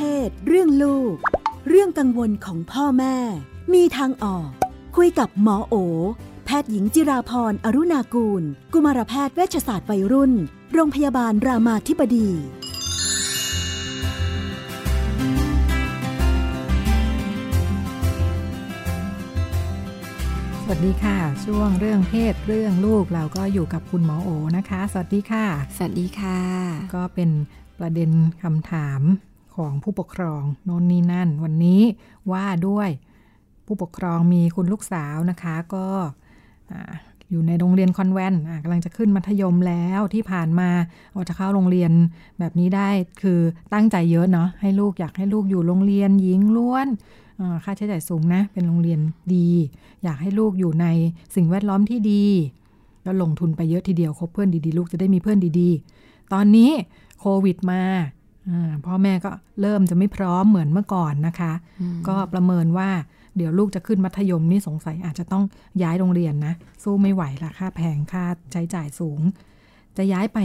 เพศ เรื่องลูก เรื่องกังวลของพ่อแม่ มีทางออก คุยกับหมอโอ แพทย์หญิงจิราพรอรุณากูล กุมารแพทย์เวชศาสตร์วัยรุ่น โรงพยาบาลรามาธิบดีสวัสดีค่ะ ช่วงเรื่องเพศเรื่องลูกเราก็อยู่กับคุณหมอโอนะคะ สวัสดีค่ะ สวัสดีค่ะ ก็เป็นประเด็นคำถาม ของผู้ปกครองโน่นนี่นั่น วันนี้ว่าด้วยผู้ปกครองมีคุณลูกสาวนะคะก็อ่าอยู่ในโรงเรียนคอนแวนต์กำลังจะขึ้นมัธยมแล้วที่ผ่านมาว่าจะเข้าโรงเรียนแบบนี้ได้คือตั้งใจเยอะเนาะให้ลูกอยากให้ลูกอยู่โรงเรียนหญิงล้วนค่าใช้จ่ายสูงนะ เป็นโรงเรียนดี อยากให้ลูกอยู่ในสิ่งแวดล้อมที่ดีก็ลงทุนไปเยอะทีเดียวคบเพื่อนดีๆ ลูกจะได้มีเพื่อนดีๆ ตอนนี้โควิดมา พ่อแม่ก็เริ่มจะไม่พร้อมเหมือนเมื่อก่อนนะคะ ก็ประเมินว่าเดี๋ยวลูกจะขึ้นมัธยมนี่สงสัยอาจจะต้องย้ายโรงเรียนนะ สู้ไม่ไหวละค่าแพงค่าใช้จ่ายสูง จะย้ายไป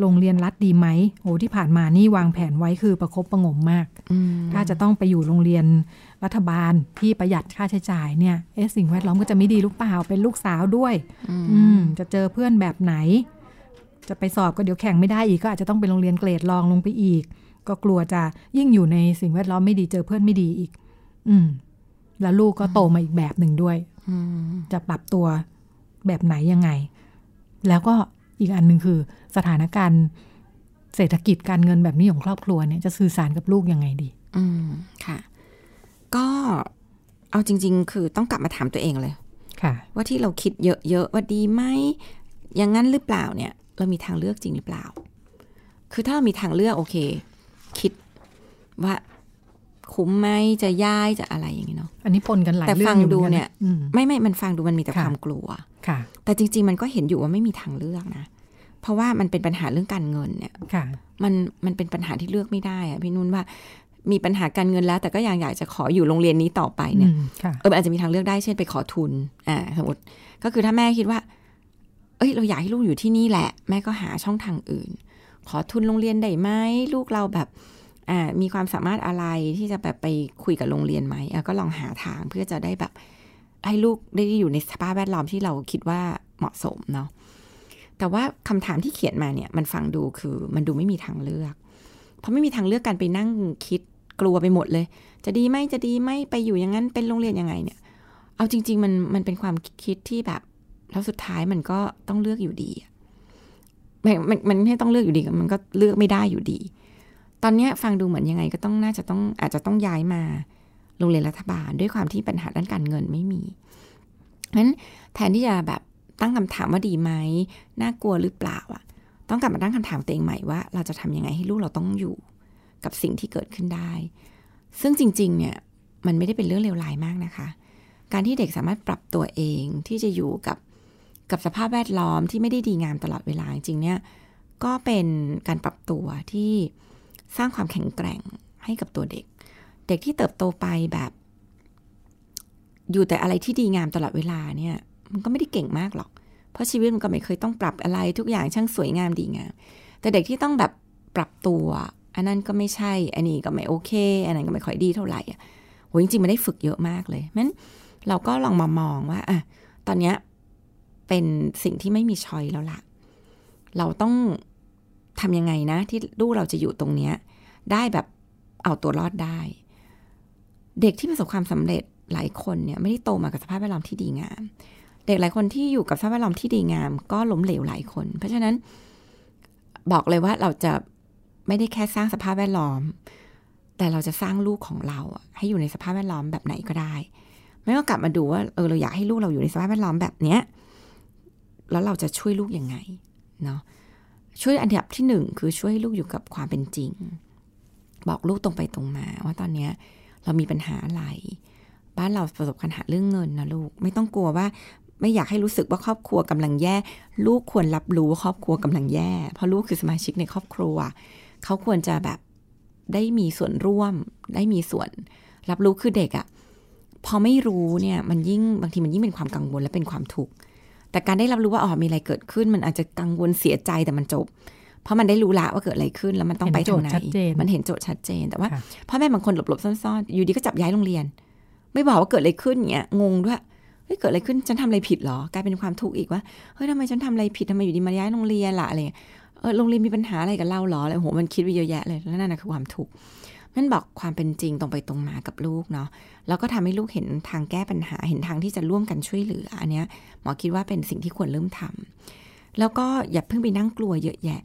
โรงเรียนรัฐดีไหมโอ้ที่ผ่านมานี่วางแผนไว้คือประคบประหงมมากถ้าจะต้องไปอยู่โรงเรียนรัฐบาลที่ประหยัดค่าใช้จ่ายเนี่ยเอ๊ะสิ่งแวดล้อมก็จะไม่ดีหรือเปล่าเป็นลูกสาวด้วย อืมจะเจอเพื่อนแบบไหน จะไปสอบก็เดี๋ยวแข่งไม่ได้อีกก็อาจจะต้องเป็นโรงเรียนเกรดรองลงไปอีก ก็กลัวจะยิ่งอยู่ในสิ่งแวดล้อมไม่ดีเจอเพื่อนไม่ดีอีก อืม แล้วลูกก็โตมาอีกแบบหนึ่งด้วยจะปรับตัวแบบไหนยังไง แล้วก็อีกอันหนึ่งคือ สถานการณ์เศรษฐกิจการเงินแบบนี้ของครอบครัวเนี่ยจะสื่อสารกับลูกยังไงดี อืมค่ะ ก็เอาจริง ๆ คือต้องกลับมาถามตัวเองเลย ค่ะ ว่าที่เราคิดเยอะๆว่าดีไหมอย่างนั้นหรือเปล่าเนี่ย เรามีทางเลือกจริงหรือเปล่า คือถ้าเรามีทางเลือกโอเค คิดว่าคุ้มไหมจะย้ายจะอะไรอย่างนี้เนาะ อันนี้ปนกันหลายแต่เรื่อฟังงอยู่ดูหมือกัะเนี่ยอืมไม่ไม่มันฟังดูมันมีแต่ค่ะความกลัว ค่ะ แต่จริง ๆ มันก็เห็นอยู่ว่าไม่มีทางเลือกนะ เพราะว่ามันเป็นปัญหาเรื่องการเงินเนี่ยค่ะ มันมันเป็นปัญหาที่เลือกไม่ได้อะพี่นุ่นว่ามีปัญหาการเงินแล้ว แต่ก็ยังอยากจะขออยู่โรงเรียนนี้ต่อไปเนี่ยอืมค่ะเออมันอาจจะมีทางเลือกได้เช่นไปขอทุน อ่าสมมติก็คือถ้าแม่คิดว่า เอ้ยเราอยากให้ลูกอยู่ที่นี่แหละ แม่ก็หาช่องทางอื่น ขอทุนโรงเรียนได้ไหมลูกเราแบบอ่ามีความสามารถอะไรที่จะแบบไปคุยกับโรงเรียนไหมก็ลองหาทางเพื่อจะได้แบบให้ลูกได้อยู่ในสภาพแวดล้อมที่เราคิดว่าเหมาะสมเนาะแต่ว่าคำถามที่เขียนมาเนี่ยมันฟังดูคือมันดูไม่มีทางเลือก เพราะไม่มีทางเลือกการไปนั่งคิดกลัวไปหมดเลย จะดีไหมจะดีไหมไปอยู่อย่างนั้นเป็นโรงเรียนยังไงเนี่ย เอาจริง ๆ มันมันเป็นความคิดที่แบบ แล้วสุดท้ายมันก็ต้องเลือกอยู่ดีมันมันมันไม่ต้องเลือกอยู่ดีมันก็เลือกไม่ได้อยู่ดี ตอนนี้ฟังดูเหมือนยังไงก็ต้องน่าจะต้องอาจจะต้องย้ายมาโรงเรียนรัฐบาล ด้วยความที่ปัญหาด้านการเงินไม่มีเพราะฉะนั้นแทนที่จะแบบตั้งคำถามว่าดีไหมน่ากลัวหรือเปล่าอะ ต้องกลับมาตั้งคำถามตัวเองใหม่ว่า เราจะทำยังไงให้ลูกเราต้องอยู่กับสิ่งที่เกิดขึ้นได้ ซึ่งจริง ๆ เนี่ยมันไม่ได้เป็นเรื่องเลวร้ายมากนะคะ การที่เด็กสามารถปรับตัวเองที่จะอยู่กับ กับสภาพแวดล้อมที่ไม่ได้ดีงามตลอดเวลาจริงๆเนี่ยก็เป็นการปรับตัวที่สร้างความแข็งแกร่งให้กับตัวเด็ก เด็กที่เติบโตไปแบบ อยู่แต่อะไรที่ดีงามตลอดเวลาเนี่ยมันก็ไม่ได้เก่งมากหรอก เพราะชีวิตมันก็ไม่เคยต้องปรับอะไรทุกอย่างช่างสวยงามดีงาม แต่เด็กที่ต้องแบบปรับตัว อันนั้นก็ไม่ใช่ อันนี้ก็ไม่โอเค อันนั้นก็ไม่ค่อยดีเท่าไหร่อะโหจริงๆมันได้ฝึกเยอะมากเลยงั้นเราก็ลองมามองว่าอะตอนเนี้ย เป็นสิ่งที่ไม่มีชอยแล้วล่ะ เราต้องทำยังไงนะ ที่ลูกเราจะอยู่ตรงเนี้ย ได้แบบเอาตัวรอดได้ เด็กที่ประสบความสำเร็จหลายคนเนี่ยไม่ได้โตมากับสภาพแวดล้อมที่ดีงาม เด็กหลายคนที่อยู่กับสภาพแวดล้อมที่ดีงาม ก็ล้มเหลวหลายคน เพราะฉะนั้นบอกเลยว่าเราจะไม่ได้แค่สร้างสภาพแวดล้อม แต่เราจะสร้างลูกของเรา ให้อยู่ในสภาพแวดล้อมแบบไหนก็ได้ ไม่ก็กลับมาดูว่าเออเราอยากให้ลูกเราอยู่ในสภาพแวดล้อมแบบเนี้ย แล้วเราจะช่วยลูกยังไงเนาะช่วยอันดับที่หนึ่งคือช่วยลูกอยู่กับความเป็นจริง บอกลูกตรงไปตรงมาว่าตอนเนี้ยเรามีปัญหาอะไร บ้านเราประสบปัญหาเรื่องเงินนะลูก ไม่ต้องกลัวว่าไม่อยากให้รู้สึกว่าครอบครัวกำลังแย่ ลูกควรรับรู้ว่าครอบครัวกำลังแย่ เพราะลูกคือสมาชิกในครอบครัว เขาควรจะแบบได้มีส่วนร่วม ได้มีส่วน รับรู้คือเด็กอะพอไม่รู้เนี่ยมันยิ่งบางทีมันยิ่งเป็นความกังวลและเป็นความทุกข์ แต่การได้รับรู้ว่าอ๋อมีอะไรเกิดขึ้น มันอาจจะกังวลเสียใจแต่มันจบ เพราะมันได้รู้ละว่าเกิดอะไรขึ้นแล้วมันต้องไปทางไหนเห็นโจทย์ชัดเจนมันเห็นโจทย์ชัดเจน แต่ว่าค่ะพ่อแม่บางคนหลบๆซ่อนๆอยู่ดีก็จับย้ายโรงเรียน ไม่บอกว่าเกิดอะไรขึ้นเงี้ยงงด้วยเฮ้ยเกิดอะไรขึ้นฉันทำอะไรผิดเหรอกลายเป็นความทุกข์อีกว่าเฮ้ยทำไมฉันทำอะไรผิดทำไมอยู่ดีมาย้ายโรงเรียนล่ะอะไรเงี้ยเออโรงเรียนมีปัญหาอะไรกับเราเหรออะไรโหมันคิดไปเยอะแยะเลยแล้วนั่นนะคือความทุกข์ นั่นบอกความเป็นจริงตรงไปตรงมากับลูกเนาะแล้วก็ทำให้ลูกเห็นทางแก้ปัญหาเห็นทางที่จะร่วมกันช่วยเหลืออันเนี้ยหมอคิดว่าเป็นสิ่งที่ควรเริ่มทำแล้วก็อย่าเพิ่งไปนั่งกลัวเยอะแยะ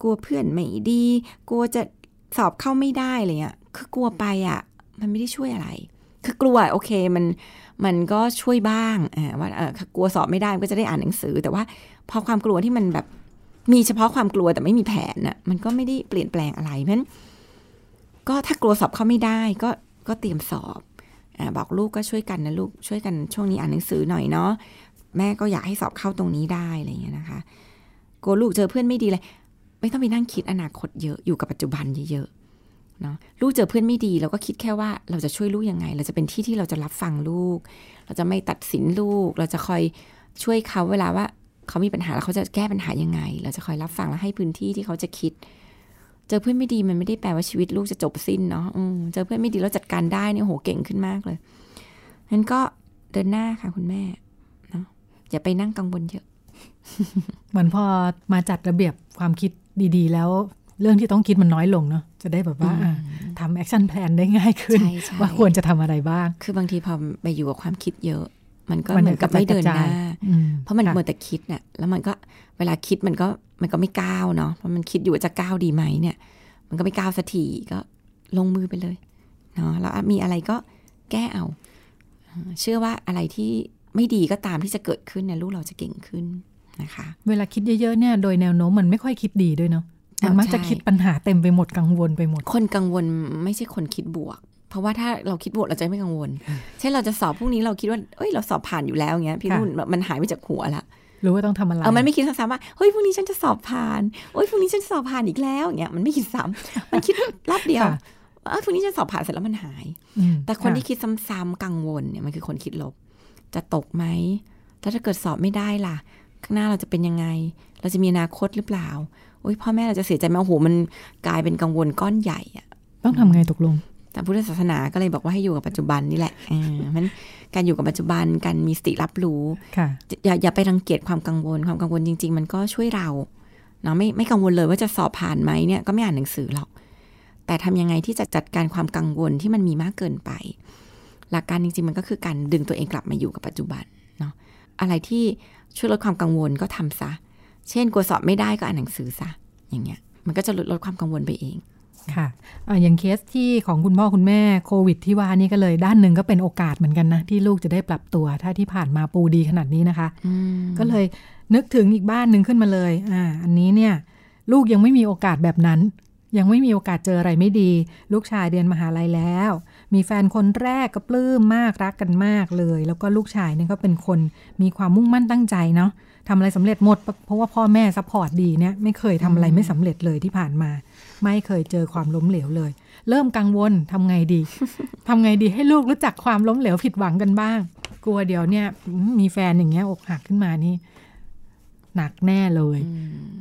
กลัวเพื่อนไม่ดี กลัวจะสอบเข้าไม่ได้อะไรเงี้ยคือกลัวไปอะ มันไม่ได้ช่วยอะไร คือกลัวโอเคมันมันก็ช่วยบ้างอ่าว่าเออกลัวสอบไม่ได้มันก็จะได้อ่านหนังสือ แต่ว่าพอความกลัวที่มันแบบมีเฉพาะความกลัวแต่ไม่มีแผนน่ะมันก็ไม่ได้เปลี่ยนแปลงอะไรเพราะฉะนั้น ก็ถ้ากลัวสอบเข้าไม่ได้ก็ก็เตรียมสอบอบอกลูกก็ช่วยกันนะลูกช่วยกันช่วงนี้อ่านหนังสือหน่อยเนาะแม่ก็อยากให้สอบเข้าตรงนี้ได้อะไรอย่างเงี้ยนะคะกลัวลูกเจอเพื่อนไม่ดีเลยไม่ต้องไปนั่งคิดอนาคตเยอะอยู่กับปัจจุบันเยอะๆเนาะลูกเจอเพื่อนไม่ดีเราก็คิดแค่ว่าเราจะช่วยลูกยังไง เราจะเป็นที่ที่เราจะรับฟังลูก เราจะไม่ตัดสินลูก เราจะคอยช่วยเขาเวลาว่าเขามีปัญหาแล้วเขาจะแก้ปัญหายังไง เราจะคอยรับฟังและให้พื้นที่ที่เขาจะคิด เจอเพื่อนไม่ดีมันไม่ได้แปลว่าชีวิตลูกจะจบสิ้นเนาะอืมเจอเพื่อนไม่ดีแล้วจัดการได้เนี่ยโหเก่งขึ้นมากเลยงั้นก็เดินหน้าค่ะคุณแม่เนาะอย่าไปนั่งกังวลเยอะ เหมือนพอมาจัดระเบียบความคิดดีๆ แล้วเรื่องที่ต้องคิดมันน้อยลงเนาะจะได้แบบว่าอะทำ action plan ได้ง่ายขึ้นใช่ใช่ว่าควรจะทำอะไรบ้าง คือบางทีพอไปอยู่กับความคิดเยอะ มันก็มันเหมือนกับไม่เดินหน้าอืมเพราะมันค่ะเมื่อแต่คิดเนี่ยแล้วมันก็เวลาคิดมันก็ มันก็ไม่ก้าวเนาะเพราะมันคิดอยู่ว่าจะก้าวดีไหมเนี่ย มันก็ไม่ก้าวสักทีก็ลงมือไปเลยเนาะแล้วมีอะไรก็แก้เอาเออเชื่อว่าอะไรที่ไม่ดีก็ตามที่จะเกิดขึ้นเนี่ยลูกเราจะเก่งขึ้นนะคะ เวลาคิดเยอะๆเนี่ยโดยแนวโน้มมันไม่ค่อยคิดดีด้วยเนาะมันอ่ามักจะใช่คิดปัญหาเต็มไปหมดกังวลไปหมด คนกังวลไม่ใช่คนคิดบวก เพราะว่าถ้าเราคิดบวกเราจะไม่กังวล เช่นเราจะสอบพรุ่งนี้เราคิดว่าเอ้ยเราสอบผ่านอยู่แล้วเงี้ยพี่ค่ะนุ่นมันหายไปจากหัวละห รือว่าต้องทำอะไรเออมันไม่คิดซ้ำๆว่าเฮ้ยพรุ่งนี้ฉันจะสอบผ่านโอ้ยพรุ่งนี้ฉันจะสอบผ่านอีกแล้วอย่างเงี้ยมันไม่คิดซ้ำมันคิดรอบเดียวค่ะเออพรุ่งนี้ฉันสอบผ่านเสร็จแล้วมันหายอืมแต่คนที่ะคิดซ้ำๆกังวลเนี่ยมันคือคนคิดลบ จะตกไหมแล้วถ้าเกิดสอบไม่ได้ล่ะ ข้างหน้าเราจะเป็นยังไง เราจะมีอนาคตหรือเปล่าโอ้ยพ่อแม่เราจะเสียใจไหมโอ้โหมันกลายเป็นกังวลก้อนใหญ่อะต้องทำไงตกลง แต่พุทธศาสนาก็เลยบอกว่าให้อยู่กับปัจจุบันนี่แหละเออมันการอยู่กับปัจจุบันการมีสติรับรู้ค่ะอย่าอย่าไปรังเกียจความกังวลความกังวลจริง ๆ มันก็ช่วยเราเนาะไม่ไม่กังวลเลยว่าจะสอบผ่านไหมเนี่ยก็ไม่อ่านหนังสือหรอก แต่ทำยังไงที่จะจัดการความกังวลที่มันมีมากเกินไป หลักการจริง ๆ มันก็คือการดึงตัวเองกลับมาอยู่กับปัจจุบันเนาะอะไรที่ช่วยลดความกังวลก็ทำซะ เช่นกลัวสอบไม่ได้ก็อ่านหนังสือซะอย่างเงี้ย มันก็จะลดลดความกังวลไปเอง ค่ะเอ่ออย่างเคสที่ของคุณพ่อคุณแม่โควิดที่ว่านี่ก็เลยด้านหนึ่งก็เป็นโอกาสเหมือนกันนะ ที่ลูกจะได้ปรับตัว ถ้าที่ผ่านมาปูดีขนาดนี้นะคะอืมก็เลยนึกถึงอีกบ้านหนึ่งขึ้นมาเลยอ่าอันนี้เนี่ย ลูกยังไม่มีโอกาสแบบนั้น ยังไม่มีโอกาสเจออะไรไม่ดี ลูกชายเรียนมหาลัยแล้ว มีแฟนคนแรกก็ปลื้มมากรักกันมากเลย แล้วก็ลูกชายเนี่ยก็เป็นคนมีความมุ่งมั่นตั้งใจเนาะ ทำอะไรสำเร็จหมด เพราะว่าพ่อแม่ support ดีเนี่ยไม่เคยทำอะไรไม่สำเร็จเลยที่ผ่านมา ไม่เคยเจอความล้มเหลวเลย เริ่มกังวลทำไงดีทำไงดีให้ลูกรู้จักความล้มเหลวผิดหวังกันบ้าง กลัวเดี๋ยวเนี่ยอืมมีแฟนอย่างเงี้ยอกหักขึ้นมานี่ หนักแน่เลยอืม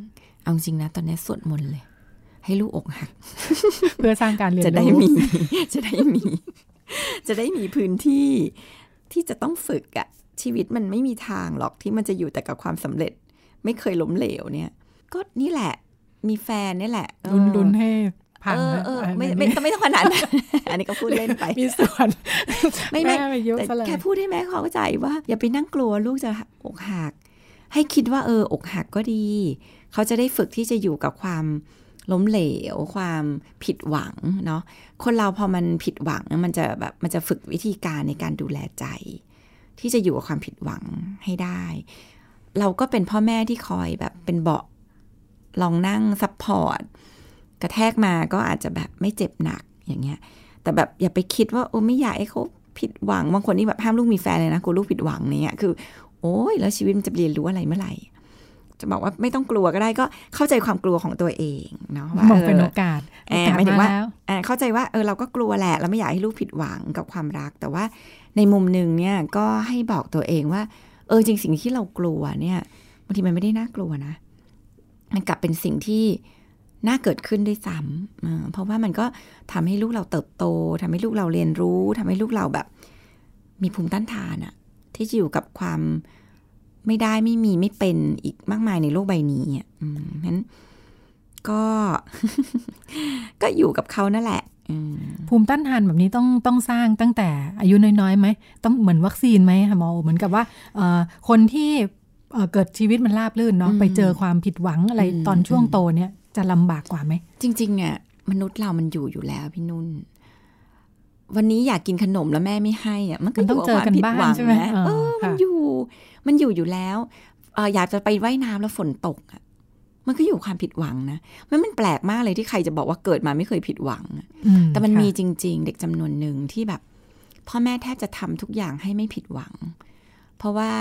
เอาจริงนะ ตอนนี้สวดมนต์เลย ให้ลูกอกหัก เพื่อสร้างการเรียนจะได้รู้มี จะได้มี จะได้มีพื้นที่ที่จะต้องฝึกอะ ชีวิตมันไม่มีทางหรอกที่มันจะอยู่แต่กับความสำเร็จ ไม่เคยล้มเหลวเนี่ย ก็นี่แหละ มีแฟนนี่แหละเออดุนดุนให้พังเออนะเอออันไม่นี้ไม่ก็ไม่ต้องขนาดนั้นอันนี้ก็พูดเล่นไป มีส่วน ไม่ไม่แม่ไปยุแต่ซะเลยแค่พูดให้แม่เข้าใจว่า อย่าไปนั่งกลัวลูกจะอกหัก ให้คิดว่าเอออกหักก็ดี เขาจะได้ฝึกที่จะอยู่กับความล้มเหลว ความผิดหวังเนาะคนเราพอมันผิดหวังมันจะแบบมันจะฝึกวิธีการในการดูแลใจ ที่จะอยู่กับความผิดหวังให้ได้ เราก็เป็นพ่อแม่ที่คอยแบบเป็นเบาะรองนั่ง support กระแทกมาก็อาจจะแบบไม่เจ็บหนักอย่างเงี้ย แต่แบบอย่าไปคิดว่าโอ้ไม่อยากให้เขาผิดหวังบางคนนี่แบบห้ามลูกมีแฟนเลยนะกลัวลูกผิดหวังเนี่ยคือ โอ้ยแล้วชีวิตมันจะเรียนรู้อะไรเมื่อไหร่ จะบอกว่าไม่ต้องกลัวก็ได้ก็เข้าใจความกลัวของตัวเองเนาะว่ามองเป็นเอโออกาสเออโอกาสหมายถึงว่ามาแล้วอ่าเข้าใจว่าเออเราก็กลัวแหละเราไม่อยากให้ลูกผิดหวังกับความรัก แต่ว่าในมุมหนึ่งเนี่ยก็ให้บอกตัวเองว่า เออจริงสิ่งที่เรากลัวเนี่ยบางทีมันไม่ได้น่ากลัวนะ มันกลับเป็นสิ่งที่น่าเกิดขึ้นด้วยซ้ำเออเพราะว่ามันก็ทำให้ลูกเราเติบโตทำให้ลูกเราเรียนรู้ทำให้ลูกเราแบบ มีภูมิต้านทานอะที่จะอยู่กับความ ไม่ได้ไม่มีไม่เป็นอีกมากมายในโลกใบนี้อะอืมนั้นก็ก็อยู่กับเขานั่นแหละอืมภูมิต้านทานแบบนี้ต้องต้องสร้างตั้งแต่อายุน้อยๆไหมต้องเหมือนวัคซีนไหมคะหมอเหมือนกับว่าเอ่อคนที่เอ่อเกิดชีวิตมันราบรื่นเนาะอืมไปเจอความผิดหวังอะไรอืมตอนช่วงโตเนี่ยจะลำบากกว่าไหม จริงๆอะมนุษย์เรามันอยู่อยู่แล้วพี่นุ่น วันนี้อยากกินขนมแล้วแม่ไม่ให้อะมันก็มันต้องยู่บเจอกันควมผิดบ้างหวังใช่ไหมนะเออเออมันค่ะอยู่ มันอยู่อยู่แล้วเอออยากจะไปว่ายน้ำแล้วฝนตกอะมันก็อยู่ความผิดหวังนะมันมันแปลกมากเลยที่ใครจะบอกว่าเกิดมาไม่เคยผิดหวังอะอืแต่มันค่ะมีจริง ๆ เด็กจำนวนหนึ่งที่แบบพ่อแม่แทบจะทำทุกอย่างให้ไม่ผิดหวัง เพราะว่า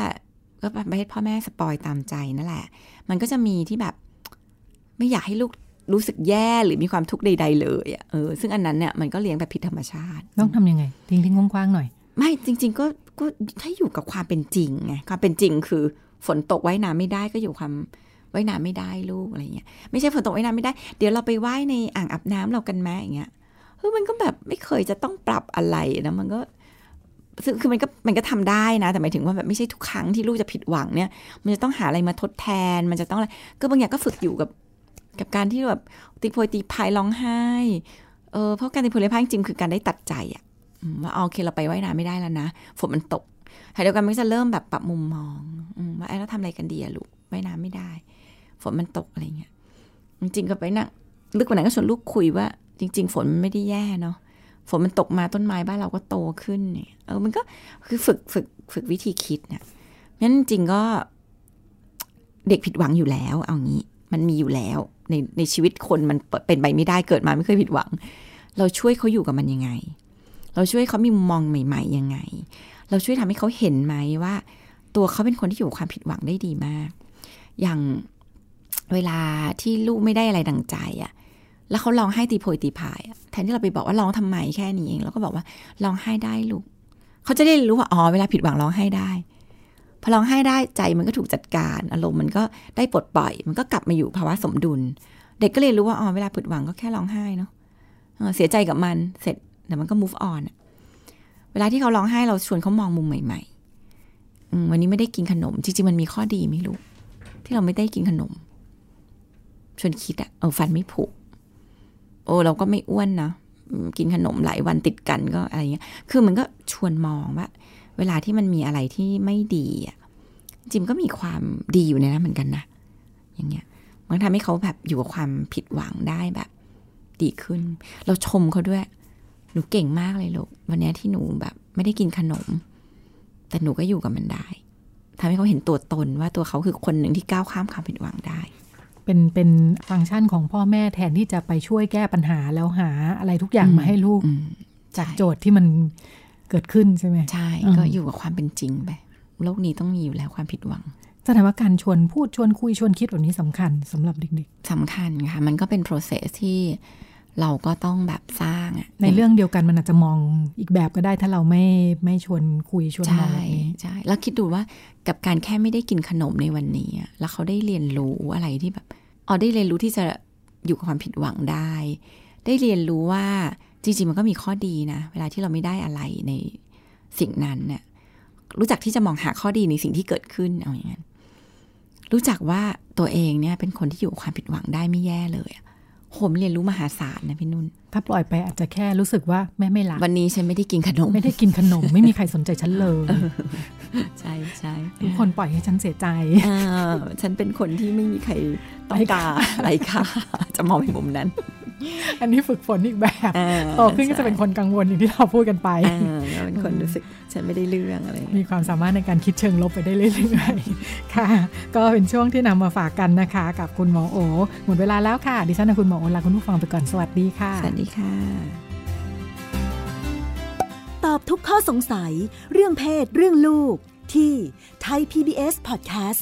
ก็ประเภทพ่อแม่สปอยตามใจนั่นแหละ มันก็จะมีที่แบบ ไม่อยากให้ลูก รู้สึกแย่หรือมีความทุกข์ใด ๆ เลยอะเออซึ่งอันนั้นเนี่ยมันก็เลี้ยงแบบผิดธรรมชาติ ต้องทำยังไง ทิ้งทิ้งๆกว้างๆหน่อย ไม่จริง ๆ ก็ก็ถ้าอยู่กับความเป็นจริงไงความเป็นจริงคือ ฝนตกว่ายน้ำไม่ได้ก็อยู่ความว่ายน้ำไม่ได้ลูกอะไรเงี้ยไม่ใช่ฝนตกว่ายน้ำไม่ได้ เดี๋ยวเราไปว่ายในอ่างอาบน้ำเรากันไหมอย่างเงี้ยเฮ้ยมันก็แบบไม่เคยจะต้องปรับอะไรนะมันก็คือคือมันก็มันก็ทำได้นะ แต่หมายถึงว่าแบบไม่ใช่ทุกครั้งที่ลูกจะผิดหวังเนี่ย มันจะต้องหาอะไรมาทดแทน มันจะต้องอะไรก็บางอย่างก็ฝึกอยู่กับ กับการที่แบบตีโพยตีพายร้องไห้ เออเพราะการตีโพยตีพายจริงคือการได้ตัดใจอะว่าอ๋อโอเคเราไปว่ายน้ำไม่ได้แล้วนะฝนมันตกขณะเดียวกันมันจะเริ่มแบบปรับมุมมองว่าไอ้เราทำอะไรกันดีอะลูกว่ายน้ำไม่ได้ ฝนมันตกอะไรเงี้ยจริงๆก็ไปนั่งลึกกว่านั้นก็ชวนลูกคุยว่า จริง ๆ ฝนมันไม่ได้แย่เนาะฝนมันตกมาต้นไม้บ้านเราก็โตขึ้นเนี่ยเออมันก็คือฝึกฝึกฝึกวิธีคิดเนี่ยงั้นจริงก็เด็กผิดหวังอยู่แล้ว เอางี้ มันมีอยู่แล้ว ในในชีวิตคนมันเป็นไปไม่ได้เกิดมาไม่เคยผิดหวัง เราช่วยเขาอยู่กับมันยังไง เราช่วยเขามีมุมมองใหม่ ๆ ยังไง เราช่วยทำให้เขาเห็นไหมว่า ตัวเขาเป็นคนที่อยู่ความผิดหวังได้ดีมาก อย่างเวลาที่ลูกไม่ได้อะไรดังใจอะ่ะแล้วเขาร้องไห้ตีโพยตีพายแทนที่เราไปบอกว่าร้องทำไมแค่นี้เองเราก็บอกว่าร้องไห้ได้ลูกเขาจะได้รู้ว่าอ๋อเวลาผิดหวังร้องไห้ได้ พอร้องไห้ได้ใจมันก็ถูกจัดการ อารมณ์มันก็ได้ปลดปล่อย มันก็กลับมาอยู่ภาวะสมดุล เด็กก็เลยรู้ว่าอ๋อเวลาผิดหวังก็แค่ร้องไห้เนาะเสียใจกับมันเสร็จเดี๋ยวมันก็ move on อะเวลาที่เขาร้องไห้เราชวนเขามองมุมใหม่ๆวันนี้ไม่ได้กินขนม จริงๆมันมีข้อดีไหม่รู้ ที่เราไม่ได้กินขนม ชวนคิดอะเออฟันไม่ผุโอ้เราก็ไม่อ้วนนะกินขนมหลายวันติดกันก็อะไรเงี้ย คือมันก็ชวนมองว่า เวลาที่มันมีอะไรที่ไม่ดีอะจริงๆก็มีความดีอยู่ในนั้นเหมือนกันนะอย่างเงี้ยมันทำให้เขาแบบอยู่กับความผิดหวังได้แบบ ดีขึ้น เราชมเขาด้วย หนูเก่งมากเลยลูกวันเนี้ยที่หนูแบบ ไม่ได้กินขนม แต่หนูก็อยู่กับมันได้ทำให้เขาเห็นตัวตนว่าตัวเขาคือคนหนึ่งที่ก้าวข้ามความผิดหวังได้ เป็นเป็นฟังก์ชันของพ่อแม่แทนที่จะไปช่วยแก้ปัญหาแล้วหาอะไรทุกอย่างอืมมาให้ลูกอืมจากโจทย์ที่มัน เกิดขึ้นใช่ไหมใช่อืมก็อยู่กับความเป็นจริงไปโลกนี้ต้องมีอยู่แล้วความผิดหวังแสดงว่าการชวนพูดชวนคุยชวนคิดแบบนี้สำคัญสำหรับเด็กสำคัญค่ะ มันก็เป็น process ที่เราก็ต้องแบบสร้างอะๆในเรื่องเดียวกันมันอาจจะมองอีกแบบก็ได้ถ้าเราไม่ไม่ชวนคุยชวนมองใช่แบบนี้ใช่แล้วคิดดูว่ากับการแค่ไม่ได้กินขนมในวันนี้อะแล้วเขาได้เรียนรู้อะไรที่แบบอ๋อได้เรียนรู้ที่จะอยู่กับความผิดหวังได้ ได้เรียนรู้ว่า จริงๆมันก็มีข้อดีนะ เวลาที่เราไม่ได้อะไรในสิ่งนั้นเนี่ยรู้จักที่จะมองหาข้อดีในสิ่งที่เกิดขึ้นเอาอย่างนั้นรู้จักว่าตัวเองเนี่ยเป็นคนที่อยู่กับความผิดหวังได้ไม่แย่เลยอะโหมเรียนรู้มหาศาลนะพี่นุ่น ถ้าปล่อยไปอาจจะแค่รู้สึกว่าแม่ไม่รัก วันนี้ฉันไม่ได้กินขนม ไม่ได้กินขนม ไม่มีใครสนใจฉันเลย ใช่ใช่ทุกคนปล่อยให้ฉันเสียใจเออฉันเป็นคนที่ไม่มีใครต้องการอะไรค่ะ จะมองในมุมนั้น อันนี้ฝึกฝนอีกแบบเออโตขึ้นก็จะเป็นคนกังวลอย่างที่เราพูดกันไปเออแล้วเป็นคนรู้สึกฉันไม่ได้เรื่องอะไร มีความสามารถในการคิดเชิงลบไปได้เรื่อยๆค่ะ ก็เป็นช่วงที่นำมาฝากกันนะคะ กับคุณหมอโอหมดเวลาแล้วค่ะ ดิฉันและคุณหมอโอลาคุณผู้ฟังไปก่อนสวัสดีค่ะ สวัสดีค่ะ ตอบทุกข้อสงสัย เรื่องเพศเรื่องลูกที่ Thai PBS Podcast